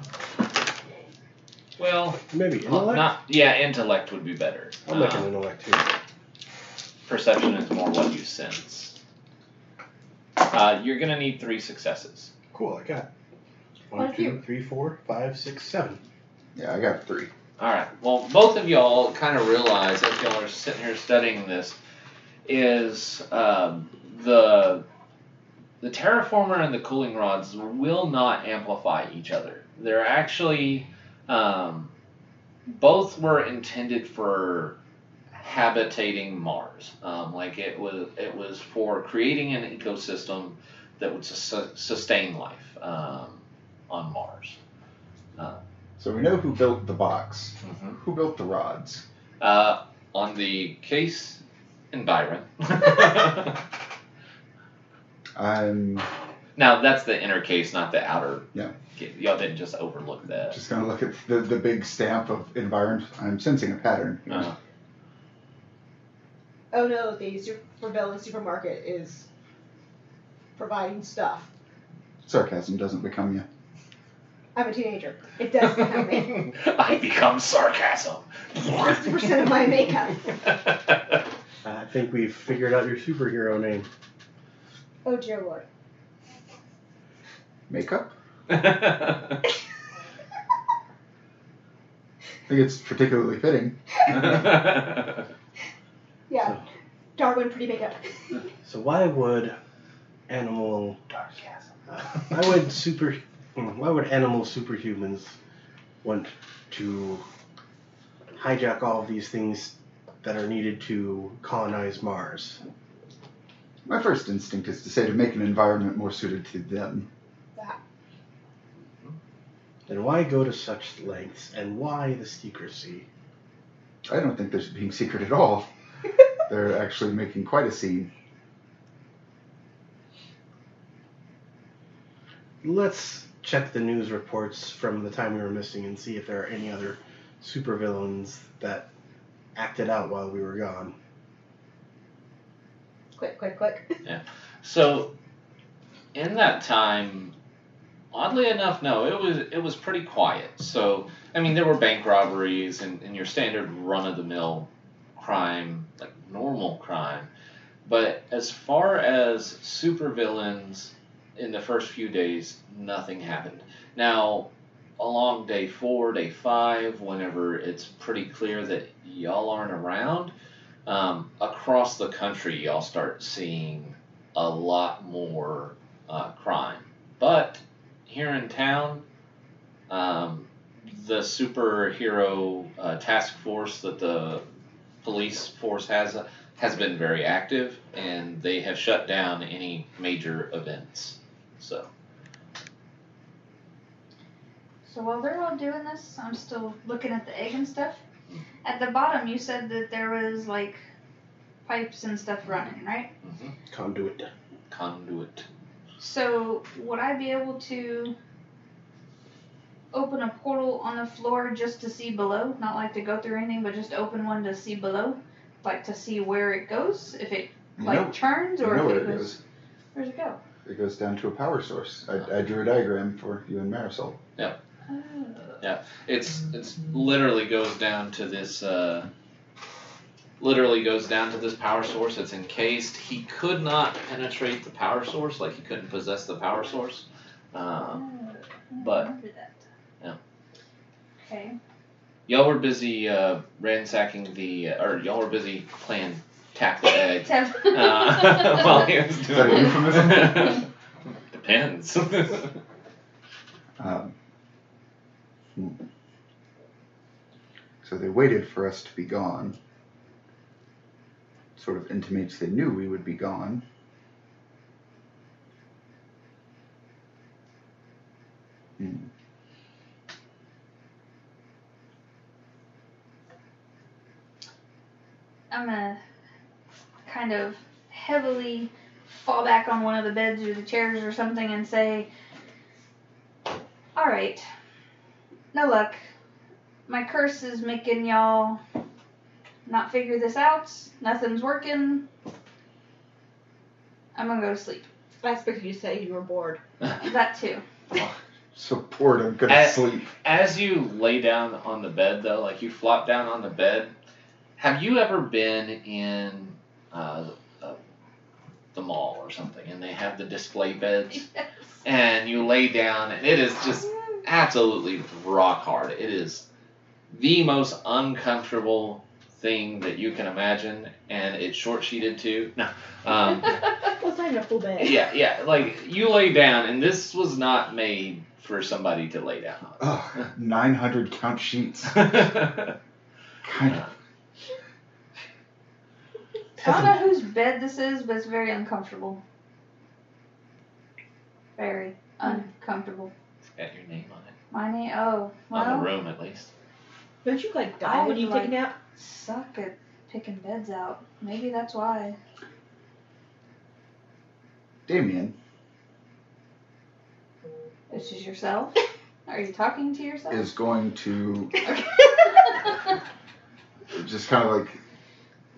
well, Maybe intellect? not yeah. Intellect would be better. I'll make an Um, intellect too. Perception is more what you sense. Uh, you're going to need three successes. Cool, I got What one, if two, you- three, four, five, six, seven. Yeah, I got three. All right. Well, both of y'all kind of realize as y'all are sitting here studying this, is um, the the terraformer and the cooling rods will not amplify each other. They're actually um, both were intended for habitating Mars. Um, like it was, it was for creating an ecosystem that would sus- sustain life um, on Mars. So we know who built the box. Mm-hmm. Who built the rods? Uh, on the case Environ. [laughs] I'm now that's the inner case, not the outer. Yeah. Y'all didn't just overlook that. just gonna look at the, the big stamp of environment. I'm sensing a pattern. here. Oh no, the super villain supermarket is providing stuff. Sarcasm doesn't become you. I'm a teenager. It does become me. [laughs] I become sarcasm. Fifty percent of my makeup. [laughs] I think we've figured out your superhero name. Oh dear lord. Makeup? [laughs] I think it's particularly fitting. Yeah. Darwin pretty makeup. [laughs] So why would animal uh, [laughs] why would super why would animal superhumans want to hijack all of these things that are needed to colonize Mars? My first instinct is to say to make an environment more suited to them. Then why go to such lengths and why the secrecy? I don't think they're being secret at all. They're actually making quite a scene. Let's check the news reports from the time we were missing and see if there are any other supervillains that acted out while we were gone. Quick, quick, quick. [laughs] Yeah. So, in that time, oddly enough, no, it was it was pretty quiet. So, I mean, there were bank robberies and, and your standard run of the mill crime, like normal crime. But as far as supervillains in the first few days, nothing happened. Now, along day four, day five, whenever it's pretty clear that y'all aren't around, um, across the country, y'all start seeing a lot more uh, crime. But here in town, um, the superhero uh, task force that the police force has uh, has been very active, and they have shut down any major events. So So while they're all doing this, I'm still looking at the egg and stuff. At the bottom, you said that there was like pipes and stuff running, right? Conduit. conduit. So would I be able to open a portal on the floor just to see below? Not like to go through anything, but just open one to see below, like to see where it goes, if it like know, turns you or know if where it it goes. goes. Where's it go? It goes down to a power source. I, I drew a diagram for you and Marisol. Oh. Yeah, it's it's literally goes down to this. Uh, literally goes down to this power source. It's encased. He could not penetrate the power source, like he couldn't possess the power source. Um, Oh, but- remember that. Yeah. Okay. y'all were busy uh, ransacking the, or y'all were busy playing tap the egg. [laughs] Tap- Uh, while he was Is that a doing euphemism? [laughs] Depends. [laughs] Um, hmm. So they waited for us to be gone. Sort of intimates they knew we would be gone. Hmm. I'm gonna kind of heavily fall back on one of the beds or the chairs or something and say, All right, no luck. My curse is making y'all not figure this out. Nothing's working. I'm gonna go to sleep. I expected you to say you were bored. [laughs] That too. So bored, I'm gonna Uh, sleep. As you lay down on the bed, though, like you flop down on the bed, have you ever been in uh, uh, the mall or something and they have the display beds? [laughs] And you lay down, and it is just absolutely rock hard. It is the most uncomfortable thing that you can imagine, and it's short sheeted too. No. Um, [laughs] Well, it's not even a full bed. yeah, yeah, like you lay down, and this was not made for somebody to lay down Ugh, [laughs] 900 count sheets. on. Kind of. I don't know whose bed this is, but it's very uncomfortable. Very uncomfortable. It's got your name on it. My name. Oh, well. on the room, at least. Don't you like die I when you like- take a nap? suck at picking beds out. Maybe that's why. Damien, This is yourself. [laughs] Are you talking to yourself? is going to [laughs] just kind of like,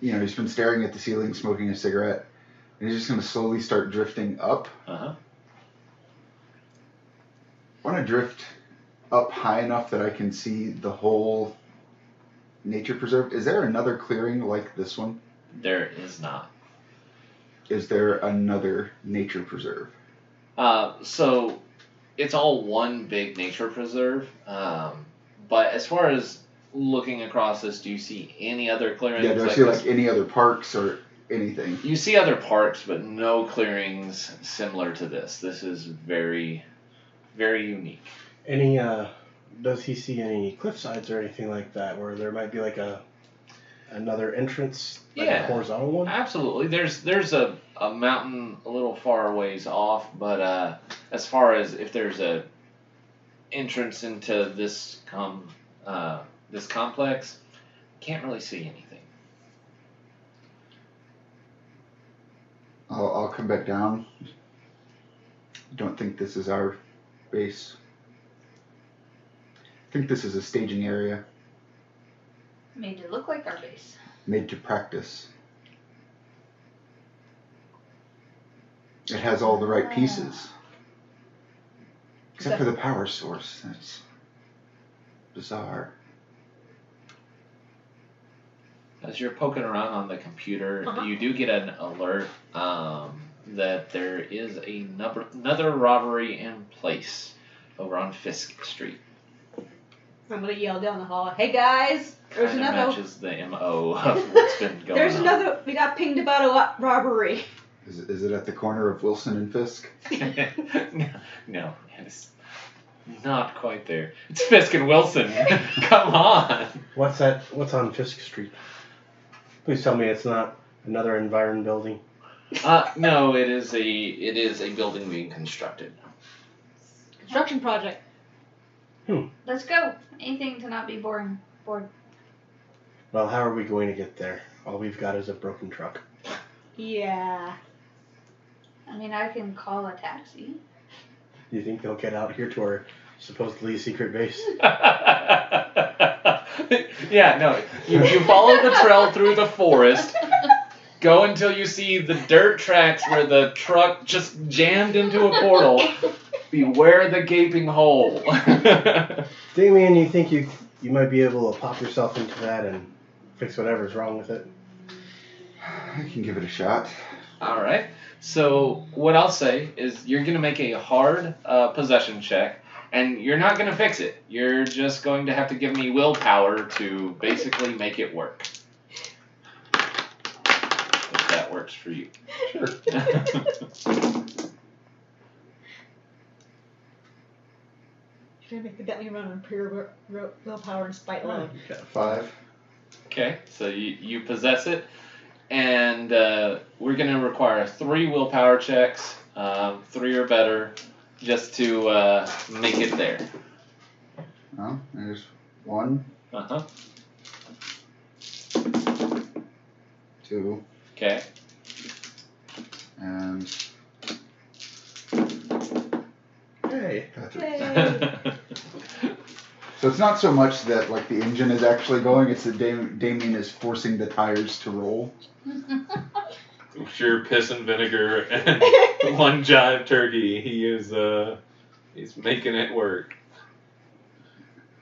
you know, he's been staring at the ceiling, smoking a cigarette, and he's just going to slowly start drifting up. Uh huh. I want to drift up high enough that I can see the whole nature preserve. Is there another clearing like this one? There is not. Is there another nature preserve? Uh, so it's all one big nature preserve. Um, but as far as looking across this, do you see any other clearings? Yeah, do I like see this? like any other parks or anything? You see other parks, but no clearings similar to this. This is very, very unique. Any uh does he see any cliff sides or anything like that where there might be like a another entrance like Yeah. a horizontal one? Absolutely. There's there's a, a mountain a little far ways off, but uh, as far as if there's a entrance into this com uh, this complex, can't really see anything. I'll, I'll come back down. Don't think this is our base. I think this is a staging area Made to look like our base. made to practice. It has all the right pieces. Except for the power source. That's bizarre. As you're poking around on the computer, Uh-huh. you do get an alert um, that there is a number, another robbery in place over on Fisk Street. I'm gonna yell down the hall. Hey guys, there's Kinda another. matches the MO of [laughs] what's been going There's on. another. We got pinged about a lo- robbery. Is, is it at the corner of Wilson and Fisk? [laughs] no, no, it's not quite there. It's Fisk and Wilson. [laughs] Come on. What's that? What's on Fisk Street? Please tell me it's not another Environ building. Uh, no, it is a it is a building being constructed. Construction project. Hmm. Let's go. Anything to not be boring. Bored. Well, how are we going to get there? All we've got is a broken truck. Yeah. I mean, I can call a taxi. Do you think they'll get out here to our supposedly a secret base? [laughs] yeah, no. You, you follow the trail through the forest. Go until you see the dirt tracks where the truck just jammed into a portal. Beware the gaping hole. [laughs] Damien, you think you you might be able to pop yourself into that and fix whatever's wrong with it? I can give it a shot. All right. So what I'll say is you're gonna make a hard uh, possession check, and you're not gonna fix it. You're just going to have to give me willpower to basically make it work. If that works for you. Sure. [laughs] You're gonna make the Bentley run on pure wi- wi- willpower and spite alone. Five. okay. So you you possess it, and uh, we're gonna require three willpower checks, um, three or better, just to uh, make it there. Well, there's one, Uh huh. two, Okay. and Hey, that's it. Yay. So it's not so much that like the engine is actually going; it's that Dam- Damien is forcing the tires to roll. [laughs] Sure, piss and vinegar and [laughs] one giant turkey. He is uh, he's making it work.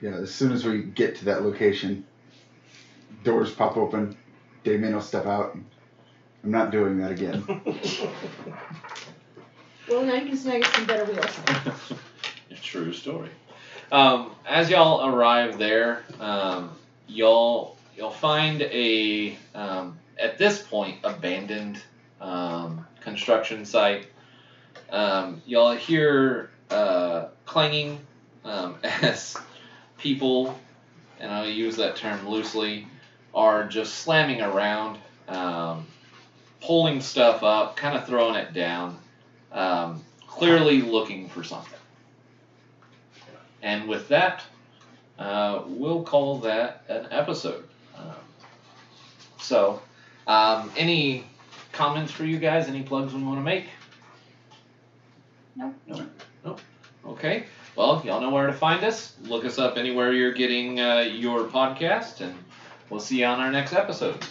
Yeah, as soon as we get to that location, doors pop open. Damien will step out. I'm not doing that again. [laughs] well, now you can snag us some better wheels. [laughs] True story. Um, as y'all arrive there, um, y'all you'll find a um, at this point abandoned um, construction site. Um, y'all hear uh, clanging um, [laughs] as people, and I'll use that term loosely, are just slamming around, um, pulling stuff up, kind of throwing it down, um, clearly looking for something. And with that, uh, we'll call that an episode. Um, so, um, any comments for you guys? Any plugs we want to make? Nope. Nope. Nope. Okay. Well, y'all know where to find us. Look us up anywhere you're getting uh, your podcast, and we'll see you on our next episode.